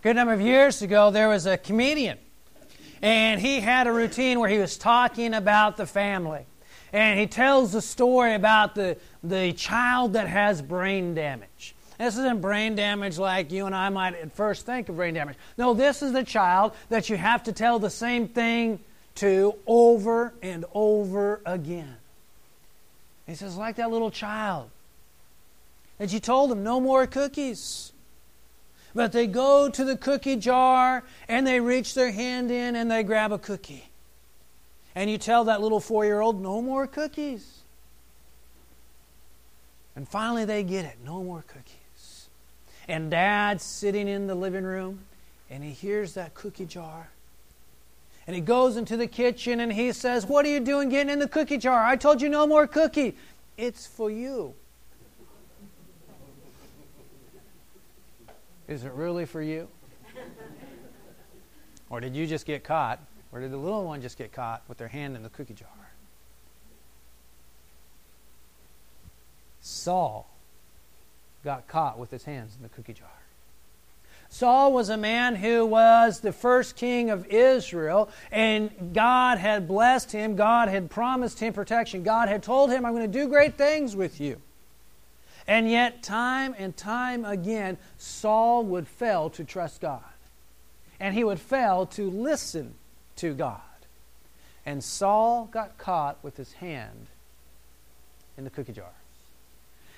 A good number of years ago, there was a comedian, and he had a routine where he was talking about the family. And he tells the story about the, the child that has brain damage. This isn't brain damage like you and I might at first think of brain damage. No, this is the child that you have to tell the same thing to over and over again. He says, like that little child that you told him, no more cookies. But they go to the cookie jar and they reach their hand in and they grab a cookie. And you tell that little four year old, no more cookies. And finally they get it no more cookies and dad's sitting in the living room and he hears that cookie jar. And he goes into the kitchen and he says, What are you doing getting in the cookie jar? I told you no more cookie. It's for you. Is it really for you? Or did you just get caught? Or did the little one just get caught with their hand in the cookie jar? Saul got caught with his hands in the cookie jar. Saul was a man who was the first king of Israel, and God had blessed him. God had promised him protection. God had told him, I'm going to do great things with you. And yet, time and time again, Saul would fail to trust God. And he would fail to listen to God. And Saul got caught with his hand in the cookie jar.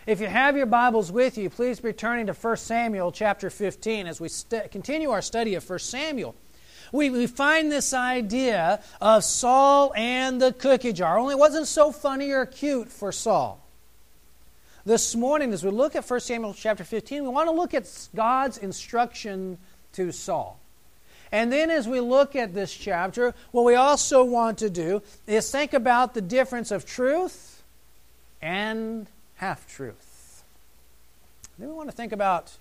If you have your Bibles with you, please be turning to 1 Samuel chapter 15 as we st- continue our study of 1 Samuel. We, we find this idea of Saul and the cookie jar, only it wasn't so funny or cute for Saul. This morning, as we look at 1 Samuel chapter 15, we want to look at God's instruction to Saul. And then, as we look at this chapter, what we also want to do is think about the difference of truth and half truth. Then we want to think about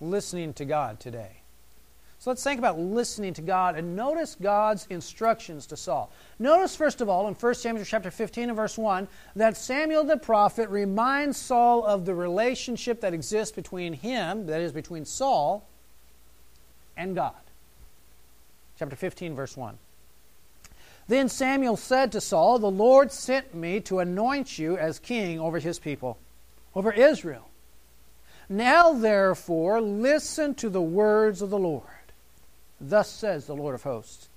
listening to God today. Let's think about listening to God and notice God's instructions to Saul. Notice, first of all, in 1 Samuel chapter 15 and verse 1, that Samuel the prophet reminds Saul of the relationship that exists between him, that is, between Saul, and God. Chapter 15, verse 1. Then Samuel said to Saul, The Lord sent me to anoint you as king over his people, over Israel. Now, therefore, listen to the words of the Lord. Thus says the Lord of hosts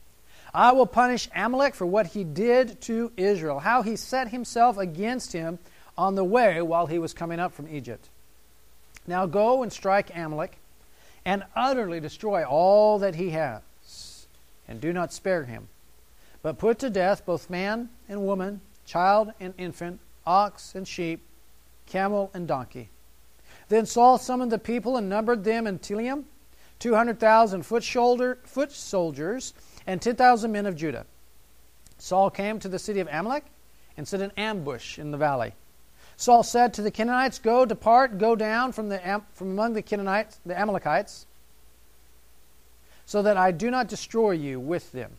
I will punish Amalek for what he did to Israel, how he set himself against him on the way while he was coming up from Egypt. Now go and strike Amalek and utterly destroy all that he has, and do not spare him but put to death both man and woman, child and infant, ox and sheep, camel and donkey. Then Saul summoned the people and numbered them in Telaim, 200,000 foot, shoulder, foot soldiers and 10,000 men of Judah. Saul came to the city of Amalek and set an ambush in the valley. Saul said to the Kenites, Go, depart, go down from, the, from among the Kenites, the Amalekites, so that I do not destroy you with them.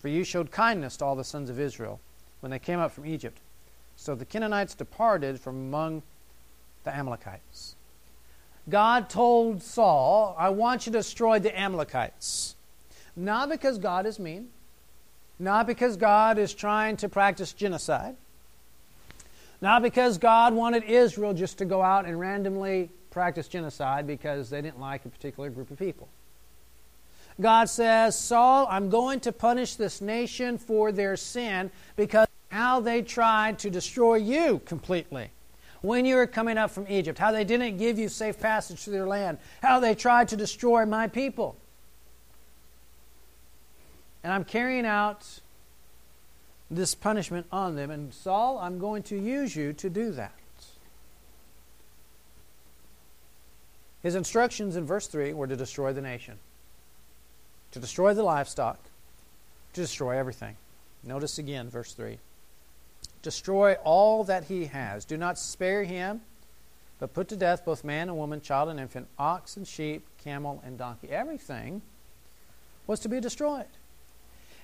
For you showed kindness to all the sons of Israel when they came up from Egypt. So the Kenites departed from among the Amalekites. God told Saul, I want you to destroy the Amalekites. Not because God is mean, not because God is trying to practice genocide, not because God wanted Israel just to go out and randomly practice genocide because they didn't like a particular group of people. God says, Saul, I'm going to punish this nation for their sin because how they tried to destroy you completely when you were coming up from Egypt, how they didn't give you safe passage to their land, how they tried to destroy my people. And I'm carrying out this punishment on them. And Saul, I'm going to use you to do that. His instructions in verse 3 were to destroy the nation to destroy the livestock, to destroy everything. Notice again, verse 3. Destroy all that he has. Do not spare him, but put to death both man and woman, child and infant, ox and sheep, camel and donkey. Everything was to be destroyed.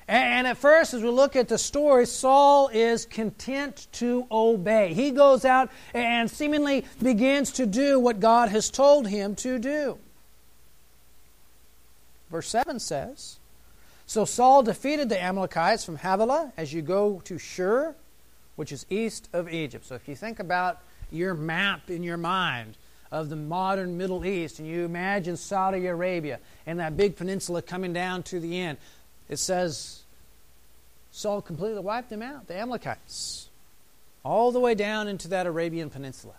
And at first, as we look at the story, Saul is content to obey. He goes out and seemingly begins to do what God has told him to do. Verse 7 says So Saul defeated the Amalekites from Havilah as you go to Shur, which is east of Egypt. So if you think about your map in your mind of the modern Middle East and you imagine Saudi Arabia and that big peninsula coming down to the end, it says Saul completely wiped them out, the Amalekites, all the way down into that Arabian peninsula.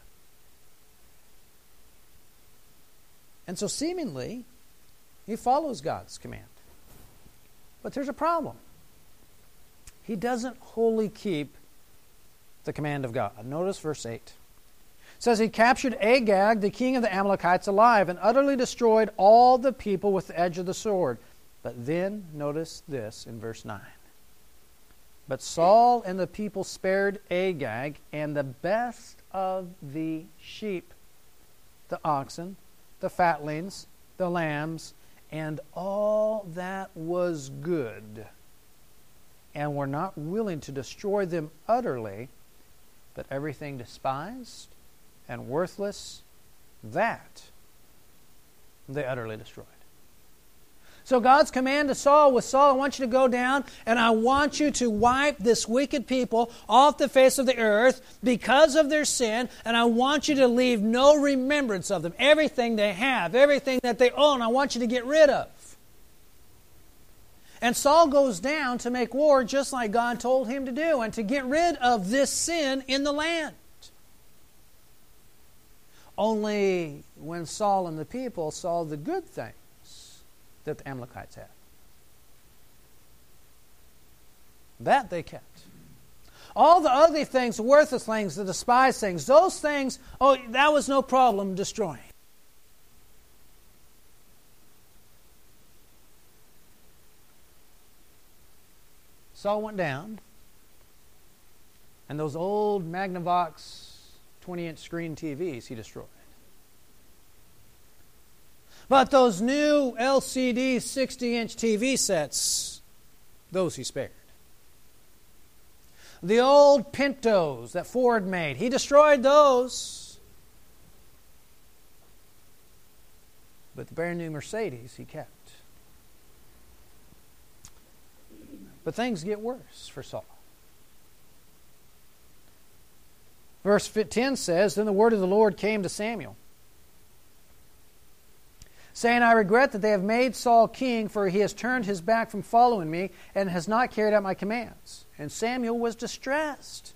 And so, seemingly, he follows God's command. But there's a problem. He doesn't wholly keep the command of God. Notice verse 8. It says he captured Agag, the king of the Amalekites, alive and utterly destroyed all the people with the edge of the sword. But then notice this in verse 9. But Saul and the people spared Agag and the best of the sheep, the oxen, the fatlings, the lambs, and all that was good, and were not willing to destroy them utterly, but everything despised and worthless, that they utterly destroyed. So God's command to Saul was Saul, I want you to go down and I want you to wipe this wicked people off the face of the earth because of their sin, and I want you to leave no remembrance of them. Everything they have, everything that they own, I want you to get rid of. And Saul goes down to make war just like God told him to do and to get rid of this sin in the land. Only when Saul and the people saw the good things that the Amalekites had. That they kept. All the ugly things, worthless things, the despised things, those things, oh, that was no problem destroying. Saul went down, and those old Magnavox 20 inch screen TVs he destroyed. But those new LCD 60 inch TV sets, those he spared. The old Pintos that Ford made, he destroyed those. But the brand new Mercedes he kept. But things get worse for Saul. Verse 10 says Then the word of the Lord came to Samuel saying, I regret that they have made Saul king, for he has turned his back from following me and has not carried out my commands. And Samuel was distressed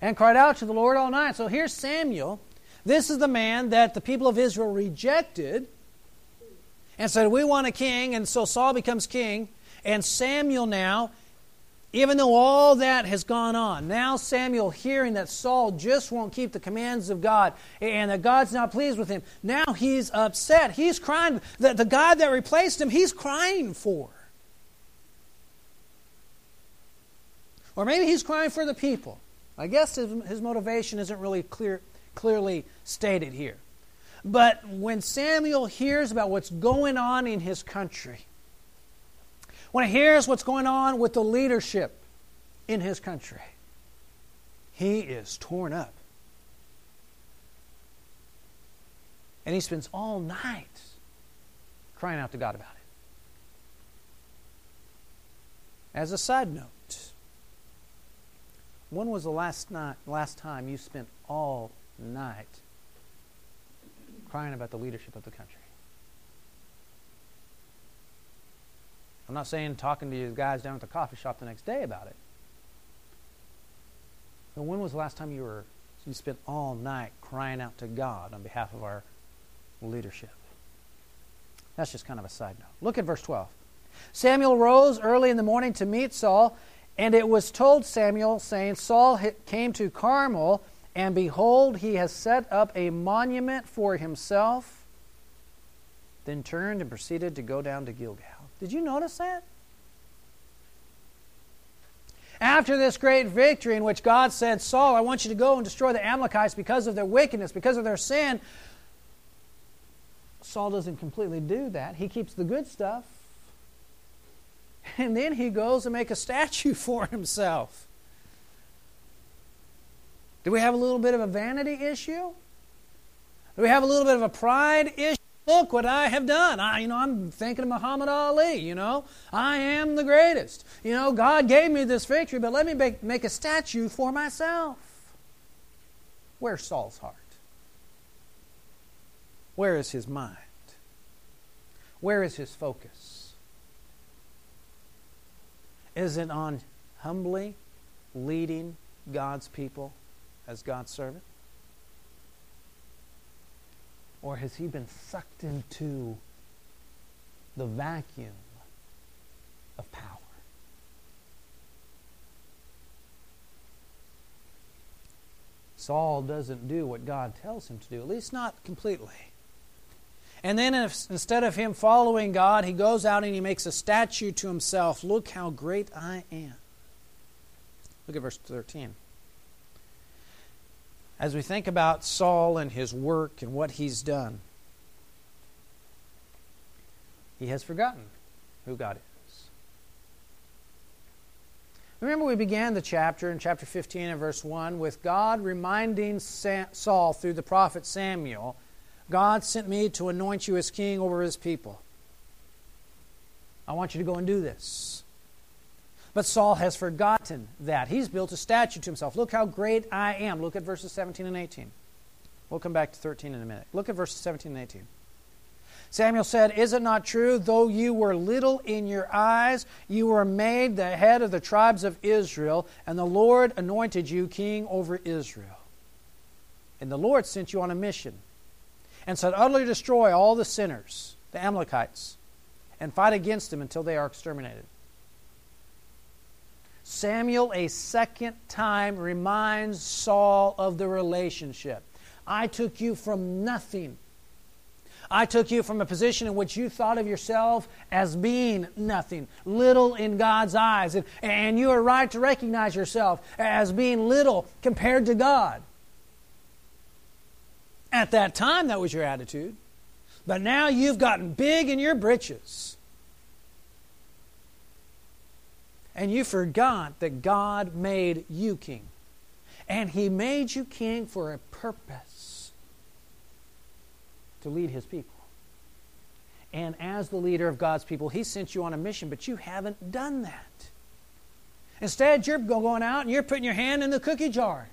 and cried out to the Lord all night. So here's Samuel. This is the man that the people of Israel rejected and said, We want a king. And so Saul becomes king. And Samuel now even though all that has gone on, now Samuel hearing that Saul just won't keep the commands of God and that God's not pleased with him, now he's upset. He's crying. The, the God that replaced him, he's crying for. Or maybe he's crying for the people. I guess his, his motivation isn't really clear, clearly stated here. But when Samuel hears about what's going on in his country, when he hears what's going on with the leadership in his country, he is torn up. And he spends all night crying out to God about it. As a side note, when was the last night last time you spent all night crying about the leadership of the country? I'm not saying talking to you guys down at the coffee shop the next day about it. But when was the last time you were you spent all night crying out to God on behalf of our leadership? That's just kind of a side note. Look at verse 12. Samuel rose early in the morning to meet Saul, and it was told Samuel, saying, Saul came to Carmel, and behold, he has set up a monument for himself, then turned and proceeded to go down to Gilgal. Did you notice that? After this great victory, in which God said, Saul, I want you to go and destroy the Amalekites because of their wickedness, because of their sin, Saul doesn't completely do that. He keeps the good stuff. And then he goes and make a statue for himself. Do we have a little bit of a vanity issue? Do we have a little bit of a pride issue? Look what I have done. I, you know, I'm thinking of Muhammad Ali, you know. I am the greatest. You know, God gave me this victory, but let me make, make a statue for myself. Where's Saul's heart? Where is his mind? Where is his focus? Is it on humbly leading God's people as God's servant? Or has he been sucked into the vacuum of power? Saul doesn't do what God tells him to do, at least not completely. And then if, instead of him following God, he goes out and he makes a statue to himself. Look how great I am. Look at verse 13. As we think about Saul and his work and what he's done, he has forgotten who God is. Remember, we began the chapter in chapter 15 and verse 1 with God reminding Saul through the prophet Samuel God sent me to anoint you as king over his people. I want you to go and do this. But Saul has forgotten that. He's built a statue to himself. Look how great I am. Look at verses 17 and 18. We'll come back to 13 in a minute. Look at verses 17 and 18. Samuel said, Is it not true, though you were little in your eyes, you were made the head of the tribes of Israel, and the Lord anointed you king over Israel? And the Lord sent you on a mission and said, Utterly destroy all the sinners, the Amalekites, and fight against them until they are exterminated. Samuel, a second time, reminds Saul of the relationship. I took you from nothing. I took you from a position in which you thought of yourself as being nothing, little in God's eyes. And, and you are right to recognize yourself as being little compared to God. At that time, that was your attitude. But now you've gotten big in your britches. And you forgot that God made you king. And He made you king for a purpose to lead His people. And as the leader of God's people, He sent you on a mission, but you haven't done that. Instead, you're going out and you're putting your hand in the cookie jar.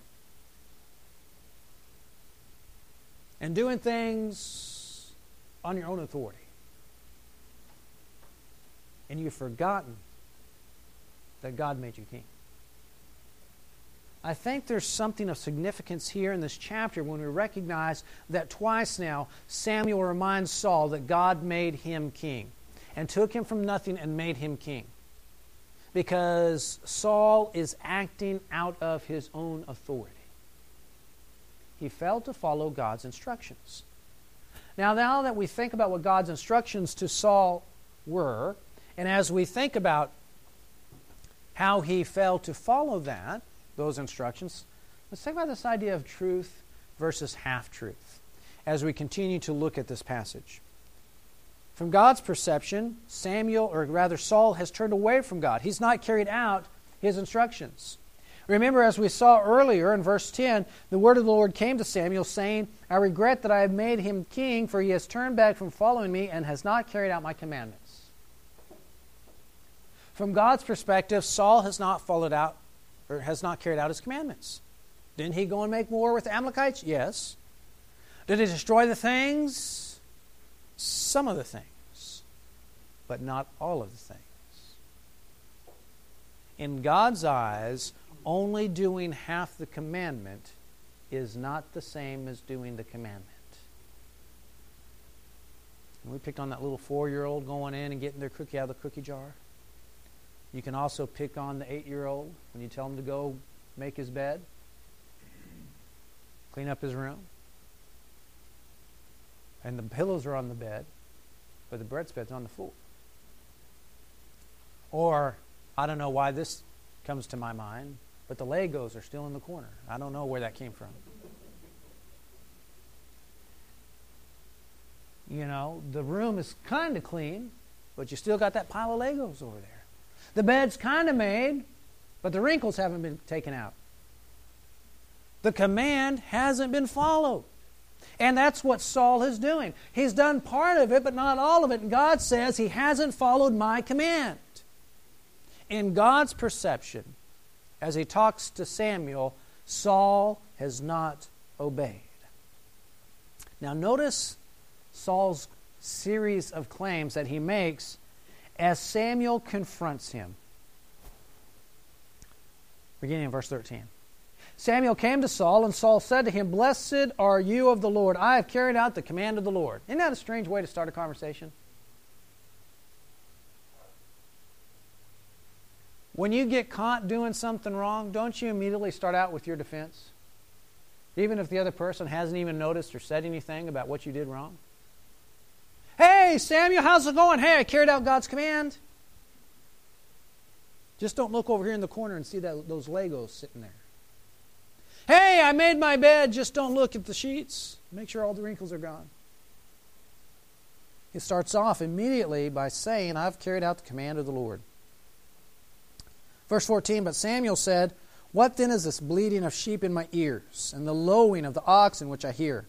and doing things on your own authority. And you've forgotten that God made you king. I think there's something of significance here in this chapter when we recognize that twice now Samuel reminds Saul that God made him king and took him from nothing and made him king. Because Saul is acting out of his own authority he failed to follow God's instructions. Now, now that we think about what God's instructions to Saul were, and as we think about how he failed to follow that, those instructions, let's think about this idea of truth versus half truth as we continue to look at this passage. From God's perception, Samuel, or rather Saul, has turned away from God. He's not carried out his instructions. Remember, as we saw earlier in verse 10, the word of the Lord came to Samuel, saying, I regret that I have made him king, for he has turned back from following me and has not carried out my commandments. From God's perspective, Saul has not followed out, or has not carried out his commandments. Didn't he go and make war with the Amalekites? Yes. Did he destroy the things? Some of the things, but not all of the things. In God's eyes, only doing half the commandment is not the same as doing the commandment. And we picked on that little four year old going in and getting their cookie out of the cookie jar. You can also pick on the eight year old when you tell him to go make his bed, clean up his room. And the pillows are on the bed, but the bread's on the floor. Or, I don't know why this comes to my mind, but the Legos are still in the corner. I don't know where that came from. You know, the room is kind of clean, but you still got that pile of Legos over there. The bed's kind of made, but the wrinkles haven't been taken out. The command hasn't been followed. And that's what Saul is doing. He's done part of it, but not all of it. And God says he hasn't followed my command. In God's perception, as he talks to Samuel, Saul has not obeyed. Now, notice Saul's series of claims that he makes as Samuel confronts him. Beginning in verse 13. Samuel came to Saul, and Saul said to him, Blessed are you of the Lord. I have carried out the command of the Lord. Isn't that a strange way to start a conversation? When you get caught doing something wrong, don't you immediately start out with your defense? Even if the other person hasn't even noticed or said anything about what you did wrong? Hey, Samuel, how's it going? Hey, I carried out God's command. Just don't look over here in the corner and see that, those Legos sitting there. Hey, I made my bed. Just don't look at the sheets. Make sure all the wrinkles are gone. He starts off immediately by saying, I've carried out the command of the Lord. Verse 14 But Samuel said, What then is this bleating of sheep in my ears, and the lowing of the oxen which I hear?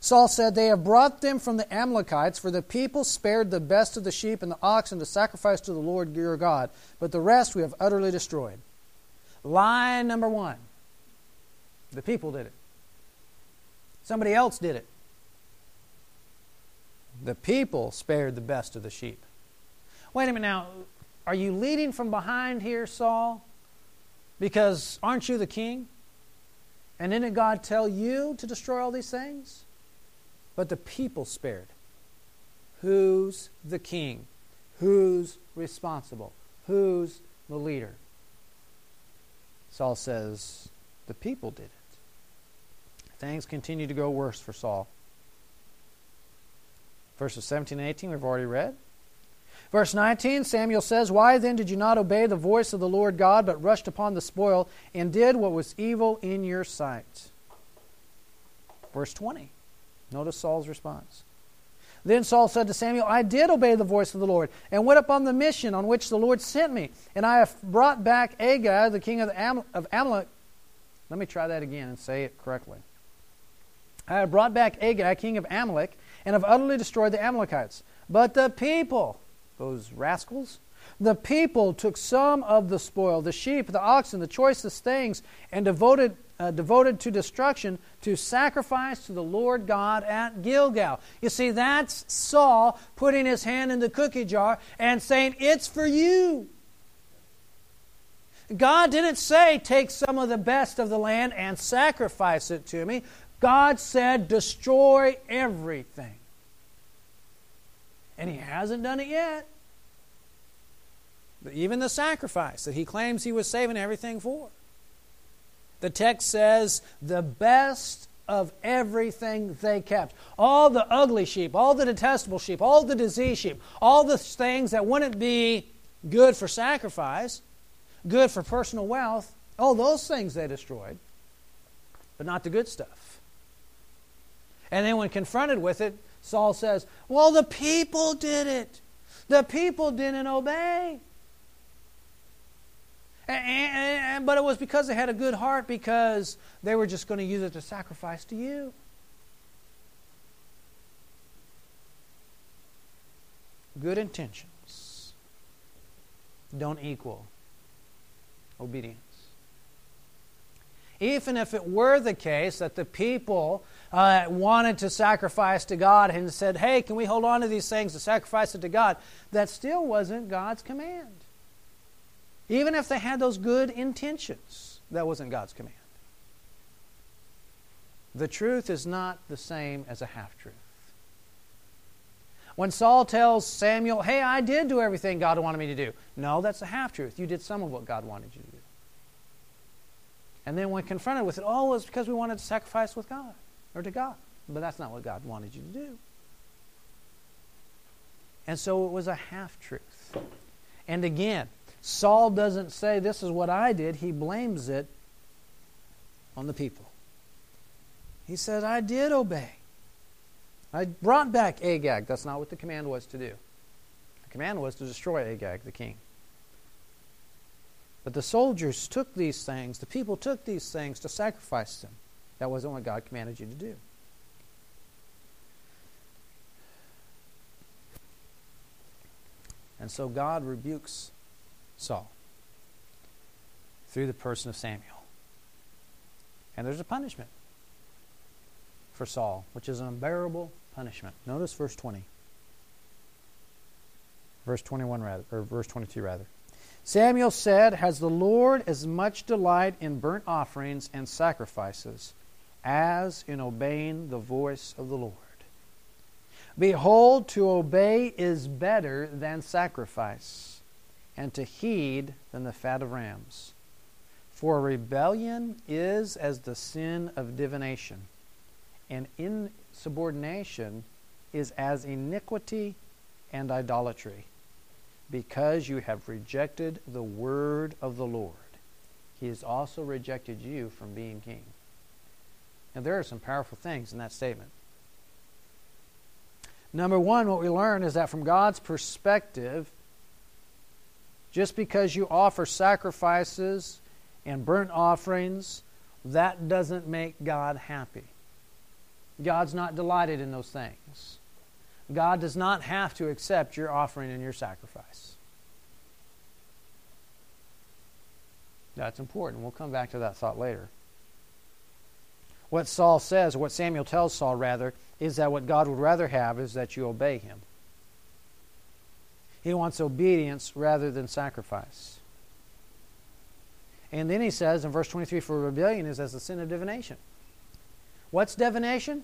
Saul said, They have brought them from the Amalekites, for the people spared the best of the sheep and the oxen to sacrifice to the Lord your God, but the rest we have utterly destroyed. Line number one the people did it. Somebody else did it. The people spared the best of the sheep. Wait a minute now. Are you leading from behind here, Saul? Because aren't you the king? And didn't God tell you to destroy all these things? But the people spared. Who's the king? Who's responsible? Who's the leader? Saul says, The people did it. Things continue to go worse for Saul. Verses 17 and 18 we've already read. Verse 19, Samuel says, Why then did you not obey the voice of the Lord God, but rushed upon the spoil and did what was evil in your sight? Verse 20. Notice Saul's response. Then Saul said to Samuel, I did obey the voice of the Lord, and went upon the mission on which the Lord sent me. And I have brought back Agag, the king of, Am- of Amalek. Let me try that again and say it correctly. I have brought back Agag, king of Amalek, and have utterly destroyed the Amalekites. But the people, those rascals, the people took some of the spoil, the sheep, the oxen, the choicest things, and devoted, uh, devoted to destruction to sacrifice to the Lord God at Gilgal. You see, that's Saul putting his hand in the cookie jar and saying, It's for you. God didn't say, Take some of the best of the land and sacrifice it to me. God said, destroy everything. And He hasn't done it yet. But even the sacrifice that He claims He was saving everything for. The text says, the best of everything they kept. All the ugly sheep, all the detestable sheep, all the diseased sheep, all the things that wouldn't be good for sacrifice, good for personal wealth, all those things they destroyed, but not the good stuff. And then when confronted with it, Saul says, Well, the people did it. The people didn't obey. And, and, but it was because they had a good heart, because they were just going to use it to sacrifice to you. Good intentions don't equal obedience. Even if it were the case that the people uh, wanted to sacrifice to God and said, hey, can we hold on to these things to sacrifice it to God? That still wasn't God's command. Even if they had those good intentions, that wasn't God's command. The truth is not the same as a half truth. When Saul tells Samuel, hey, I did do everything God wanted me to do. No, that's a half truth. You did some of what God wanted you to do. And then when confronted with it, oh, it's because we wanted to sacrifice with God or to God. But that's not what God wanted you to do. And so it was a half truth. And again, Saul doesn't say, This is what I did. He blames it on the people. He said, I did obey. I brought back Agag. That's not what the command was to do. The command was to destroy Agag, the king. But the soldiers took these things, the people took these things to sacrifice them. That wasn't what God commanded you to do. And so God rebukes Saul through the person of Samuel. And there's a punishment for Saul, which is an unbearable punishment. Notice verse 20. Verse 21 rather, or verse 22 rather. Samuel said, Has the Lord as much delight in burnt offerings and sacrifices as in obeying the voice of the Lord? Behold, to obey is better than sacrifice, and to heed than the fat of rams. For rebellion is as the sin of divination, and insubordination is as iniquity and idolatry, because you have rejected the word of the Lord. He has also rejected you from being king. Now, there are some powerful things in that statement. Number one, what we learn is that from God's perspective, just because you offer sacrifices and burnt offerings, that doesn't make God happy. God's not delighted in those things. God does not have to accept your offering and your sacrifice. That's important. We'll come back to that thought later. What Saul says, what Samuel tells Saul rather, is that what God would rather have is that you obey him. He wants obedience rather than sacrifice. And then he says in verse 23 for rebellion is as the sin of divination. What's divination?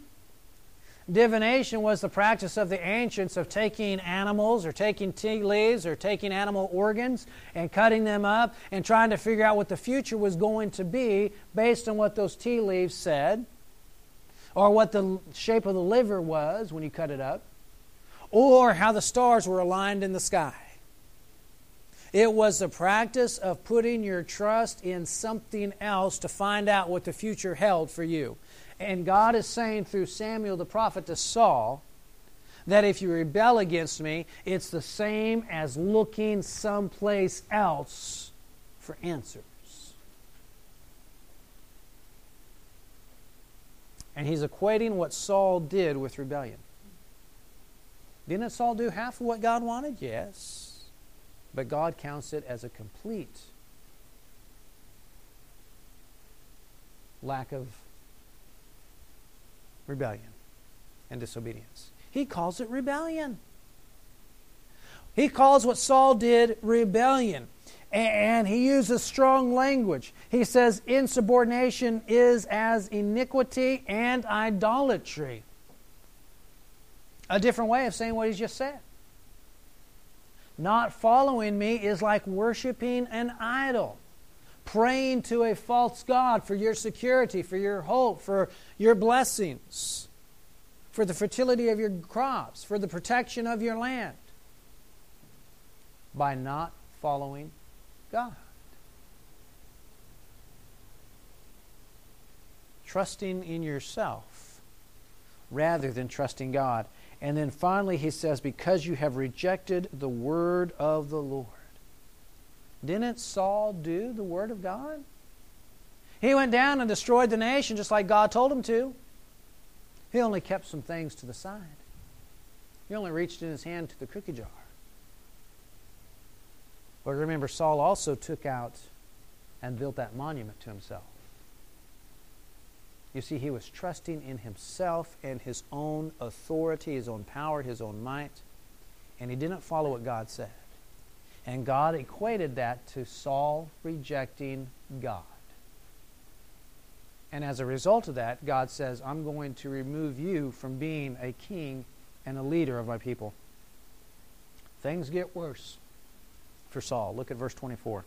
Divination was the practice of the ancients of taking animals or taking tea leaves or taking animal organs and cutting them up and trying to figure out what the future was going to be based on what those tea leaves said or what the shape of the liver was when you cut it up or how the stars were aligned in the sky. It was the practice of putting your trust in something else to find out what the future held for you. And God is saying through Samuel the prophet to Saul that if you rebel against me, it's the same as looking someplace else for answers. And he's equating what Saul did with rebellion. Didn't Saul do half of what God wanted? Yes. But God counts it as a complete lack of rebellion and disobedience. He calls it rebellion. He calls what Saul did rebellion. And he uses strong language. He says insubordination is as iniquity and idolatry. A different way of saying what he's just said. Not following me is like worshiping an idol praying to a false God for your security, for your hope, for your blessings, for the fertility of your crops, for the protection of your land, by not following God. Trusting in yourself rather than trusting God. And then finally, he says, because you have rejected the word of the Lord. Didn't Saul do the Word of God? He went down and destroyed the nation just like God told him to. He only kept some things to the side. He only reached in his hand to the cookie jar. But remember, Saul also took out and built that monument to himself. You see, he was trusting in himself and his own authority, his own power, his own might, and he didn't follow what God said. And God equated that to Saul rejecting God. And as a result of that, God says, I'm going to remove you from being a king and a leader of my people. Things get worse for Saul. Look at verse 24.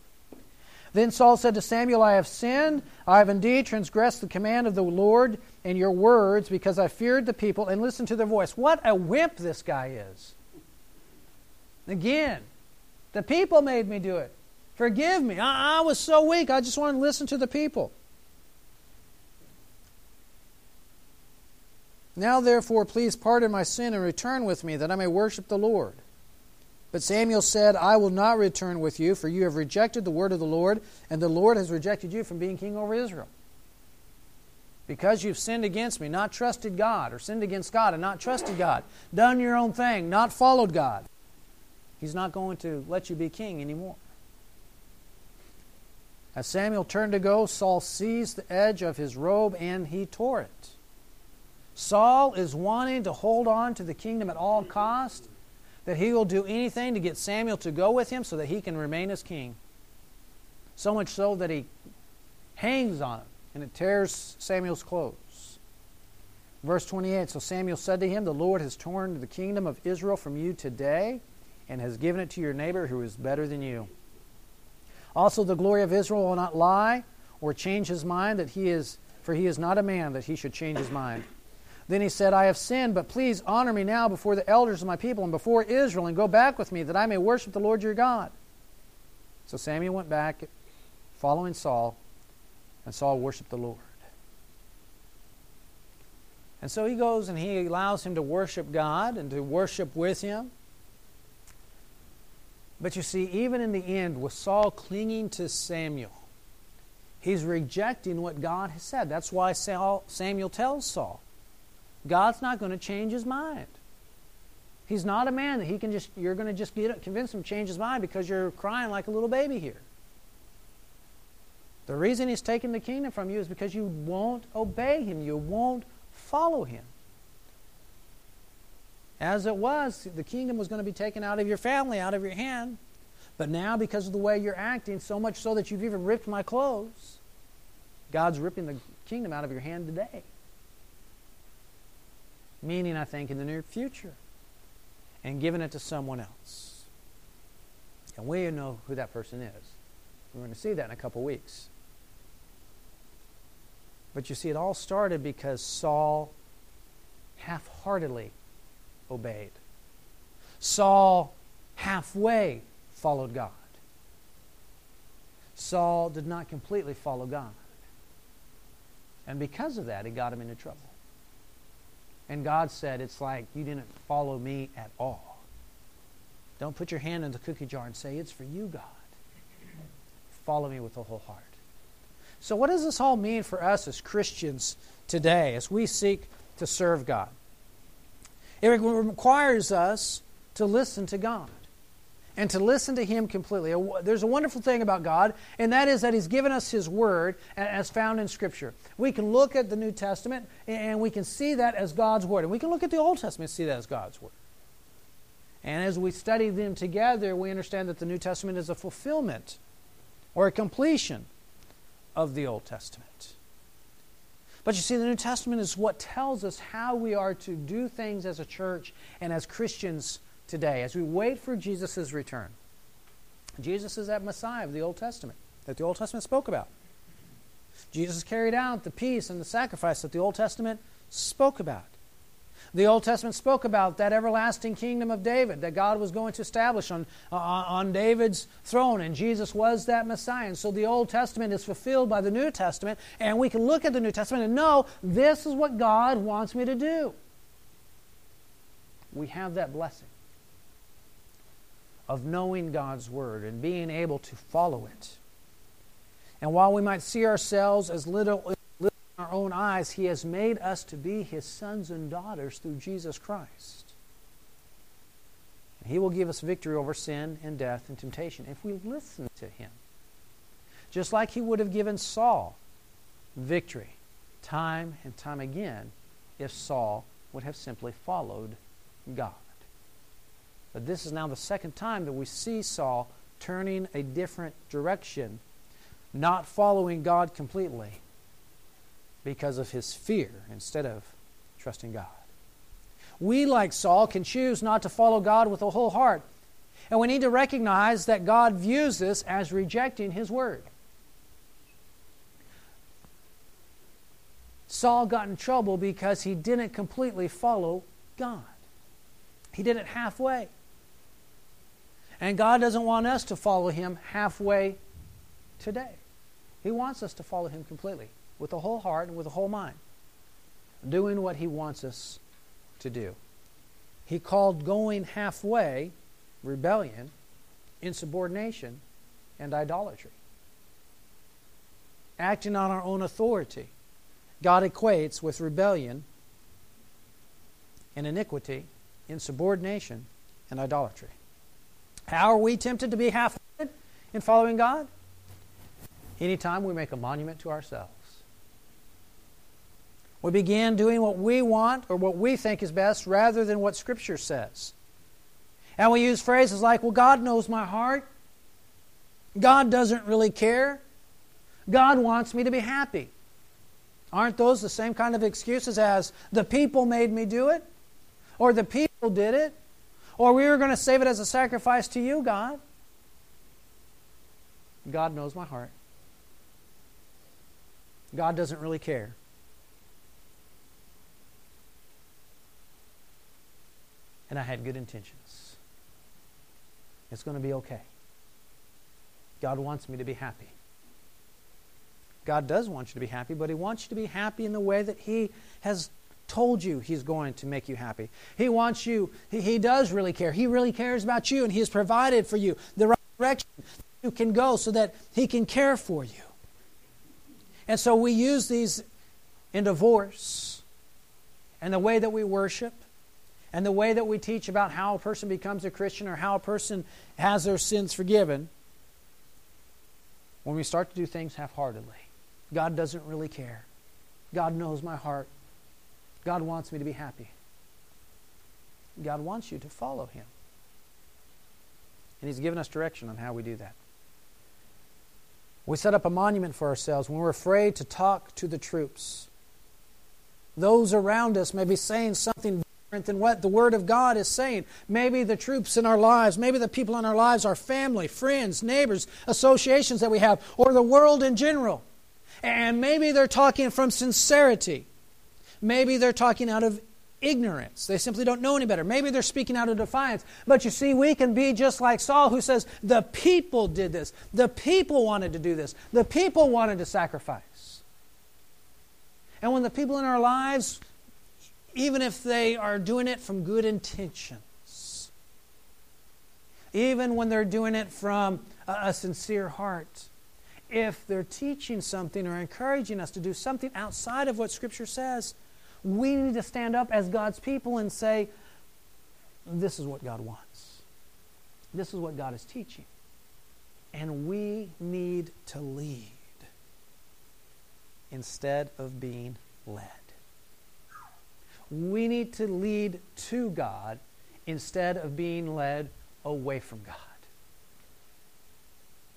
Then Saul said to Samuel, I have sinned. I have indeed transgressed the command of the Lord and your words because I feared the people and listened to their voice. What a wimp this guy is. Again, the people made me do it. Forgive me. I, I was so weak. I just wanted to listen to the people. Now, therefore, please pardon my sin and return with me, that I may worship the Lord. But Samuel said, I will not return with you, for you have rejected the word of the Lord, and the Lord has rejected you from being king over Israel. Because you've sinned against me, not trusted God, or sinned against God and not trusted God, done your own thing, not followed God. He's not going to let you be king anymore. As Samuel turned to go, Saul seized the edge of his robe and he tore it. Saul is wanting to hold on to the kingdom at all cost, that he will do anything to get Samuel to go with him so that he can remain as king. So much so that he hangs on him and it tears Samuel's clothes. Verse 28 So Samuel said to him, The Lord has torn the kingdom of Israel from you today and has given it to your neighbor who is better than you. Also, the glory of Israel will not lie or change his mind, that he is, for he is not a man that he should change his mind. Then he said, I have sinned, but please honor me now before the elders of my people and before Israel, and go back with me, that I may worship the Lord your God. So Samuel went back, following Saul, and Saul worshiped the Lord. And so he goes and he allows him to worship God and to worship with him. But you see, even in the end, with Saul clinging to Samuel, he's rejecting what God has said. That's why Samuel tells Saul, God's not going to change his mind. He's not a man that he can just, you're going to just get, convince him to change his mind because you're crying like a little baby here. The reason he's taking the kingdom from you is because you won't obey him. You won't follow him. As it was, the kingdom was going to be taken out of your family, out of your hand. But now, because of the way you're acting, so much so that you've even ripped my clothes, God's ripping the kingdom out of your hand today. Meaning, I think, in the near future. And giving it to someone else. And we know who that person is. We're going to see that in a couple weeks. But you see, it all started because Saul half heartedly obeyed. Saul halfway followed God. Saul did not completely follow God. And because of that, he got him into trouble. And God said, It's like you didn't follow me at all. Don't put your hand in the cookie jar and say, It's for you, God. Follow me with the whole heart. So, what does this all mean for us as Christians today as we seek to serve God? It requires us to listen to God and to listen to Him completely. There's a wonderful thing about God, and that is that He's given us His Word as found in Scripture. We can look at the New Testament and we can see that as God's Word, and we can look at the Old Testament and see that as God's Word. And as we study them together, we understand that the New Testament is a fulfillment or a completion of the Old Testament. But you see, the New Testament is what tells us how we are to do things as a church and as Christians today, as we wait for Jesus' return. Jesus is that Messiah of the Old Testament that the Old Testament spoke about. Jesus carried out the peace and the sacrifice that the Old Testament spoke about. The Old Testament spoke about that everlasting kingdom of David that God was going to establish on, uh, on David's throne, and Jesus was that Messiah. And so the Old Testament is fulfilled by the New Testament, and we can look at the New Testament and know this is what God wants me to do. We have that blessing of knowing God's Word and being able to follow it. And while we might see ourselves as little in our own eyes, He has made us to be His sons and daughters through Jesus Christ. And He will give us victory over sin and death and temptation if we listen to Him. Just like He would have given Saul victory time and time again if Saul would have simply followed God. But this is now the second time that we see Saul turning a different direction, not following God completely because of his fear instead of trusting God. We, like Saul, can choose not to follow God with a whole heart. And we need to recognize that God views this as rejecting his word. Saul got in trouble because he didn't completely follow God. He did it halfway. And God doesn't want us to follow him halfway today. He wants us to follow him completely with a whole heart and with a whole mind, doing what He wants us to do. He called going halfway rebellion, insubordination, and idolatry. Acting on our own authority, God equates with rebellion and iniquity, insubordination, and idolatry. How are we tempted to be half hearted in following God? Anytime we make a monument to ourselves. We begin doing what we want or what we think is best rather than what Scripture says. And we use phrases like, well, God knows my heart. God doesn't really care. God wants me to be happy. Aren't those the same kind of excuses as the people made me do it? Or the people did it? Or we were going to save it as a sacrifice to you, God? God knows my heart. God doesn't really care. And I had good intentions. It's going to be okay. God wants me to be happy. God does want you to be happy, but He wants you to be happy in the way that He has told you He's going to make you happy. He wants you, He, he does really care. He really cares about you, and He has provided for you the right direction you can go so that He can care for you. And so we use these in divorce and the way that we worship and the way that we teach about how a person becomes a Christian or how a person has their sins forgiven when we start to do things half heartedly. God doesn't really care. God knows my heart. God wants me to be happy. God wants you to follow Him. And He's given us direction on how we do that. We set up a monument for ourselves when we're afraid to talk to the troops. Those around us may be saying something different than what the Word of God is saying. Maybe the troops in our lives, maybe the people in our lives, our family, friends, neighbors, associations that we have, or the world in general. And maybe they're talking from sincerity. Maybe they're talking out of ignorance. They simply don't know any better. Maybe they're speaking out of defiance. But you see, we can be just like Saul, who says, The people did this. The people wanted to do this. The people wanted to sacrifice. And when the people in our lives, even if they are doing it from good intentions, even when they're doing it from a, a sincere heart, if they're teaching something or encouraging us to do something outside of what Scripture says, we need to stand up as God's people and say, This is what God wants. This is what God is teaching. And we need to lead instead of being led. We need to lead to God instead of being led away from God.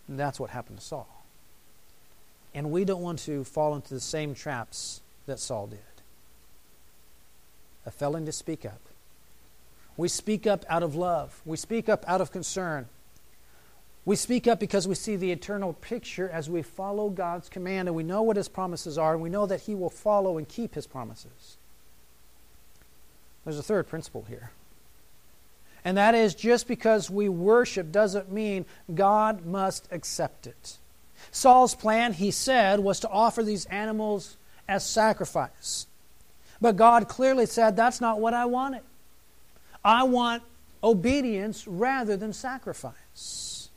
And that's what happened to Saul. And we don't want to fall into the same traps that Saul did. A felon to speak up. We speak up out of love. We speak up out of concern. We speak up because we see the eternal picture as we follow God's command and we know what His promises are and we know that He will follow and keep His promises. There's a third principle here. And that is just because we worship doesn't mean God must accept it. Saul's plan, he said, was to offer these animals as sacrifice. But God clearly said, That's not what I wanted. I want obedience rather than sacrifice.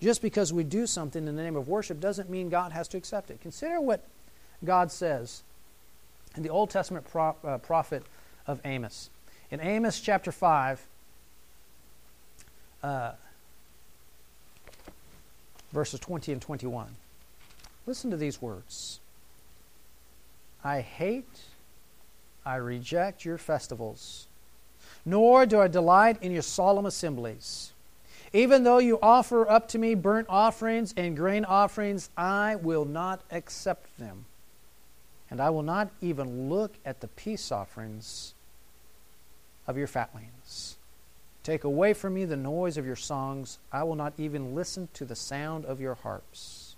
Just because we do something in the name of worship doesn't mean God has to accept it. Consider what God says in the Old Testament pro- uh, prophet of Amos. In Amos chapter 5, uh, verses 20 and 21. Listen to these words I hate, I reject your festivals, nor do I delight in your solemn assemblies. Even though you offer up to me burnt offerings and grain offerings, I will not accept them. And I will not even look at the peace offerings of your fatlings. Take away from me the noise of your songs. I will not even listen to the sound of your harps.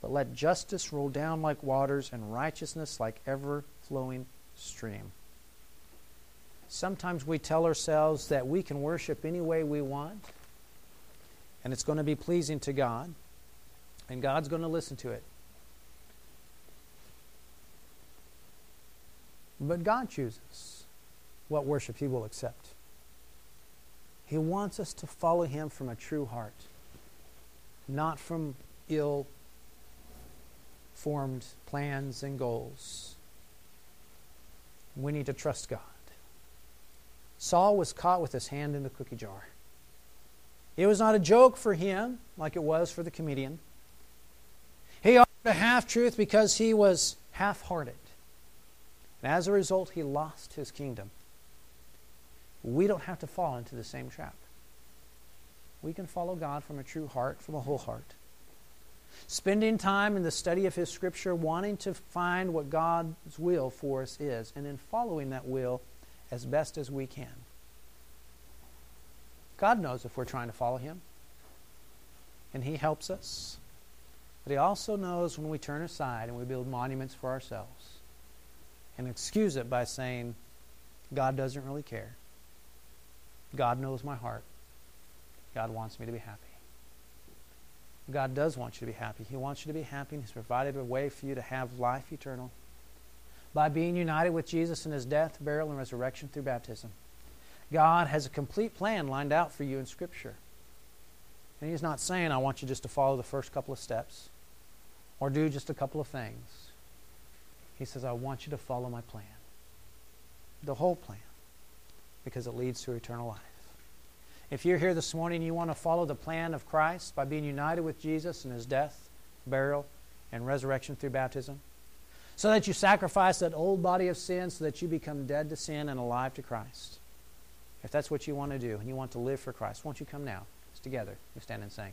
But let justice roll down like waters and righteousness like ever flowing stream. Sometimes we tell ourselves that we can worship any way we want, and it's going to be pleasing to God, and God's going to listen to it. But God chooses what worship He will accept. He wants us to follow Him from a true heart, not from ill formed plans and goals. We need to trust God. Saul was caught with his hand in the cookie jar. It was not a joke for him like it was for the comedian. He offered a half truth because he was half hearted. And as a result, he lost his kingdom. We don't have to fall into the same trap. We can follow God from a true heart, from a whole heart. Spending time in the study of His Scripture, wanting to find what God's will for us is, and then following that will as best as we can. God knows if we're trying to follow Him, and He helps us. But He also knows when we turn aside and we build monuments for ourselves and excuse it by saying, God doesn't really care. God knows my heart. God wants me to be happy. God does want you to be happy. He wants you to be happy, and He's provided a way for you to have life eternal by being united with Jesus in His death, burial, and resurrection through baptism. God has a complete plan lined out for you in Scripture. And He's not saying, I want you just to follow the first couple of steps or do just a couple of things. He says, I want you to follow my plan, the whole plan, because it leads to eternal life. If you're here this morning you want to follow the plan of Christ by being united with Jesus in his death, burial, and resurrection through baptism, so that you sacrifice that old body of sin so that you become dead to sin and alive to Christ. If that's what you want to do and you want to live for Christ, won't you come now? It's together. We stand and sing.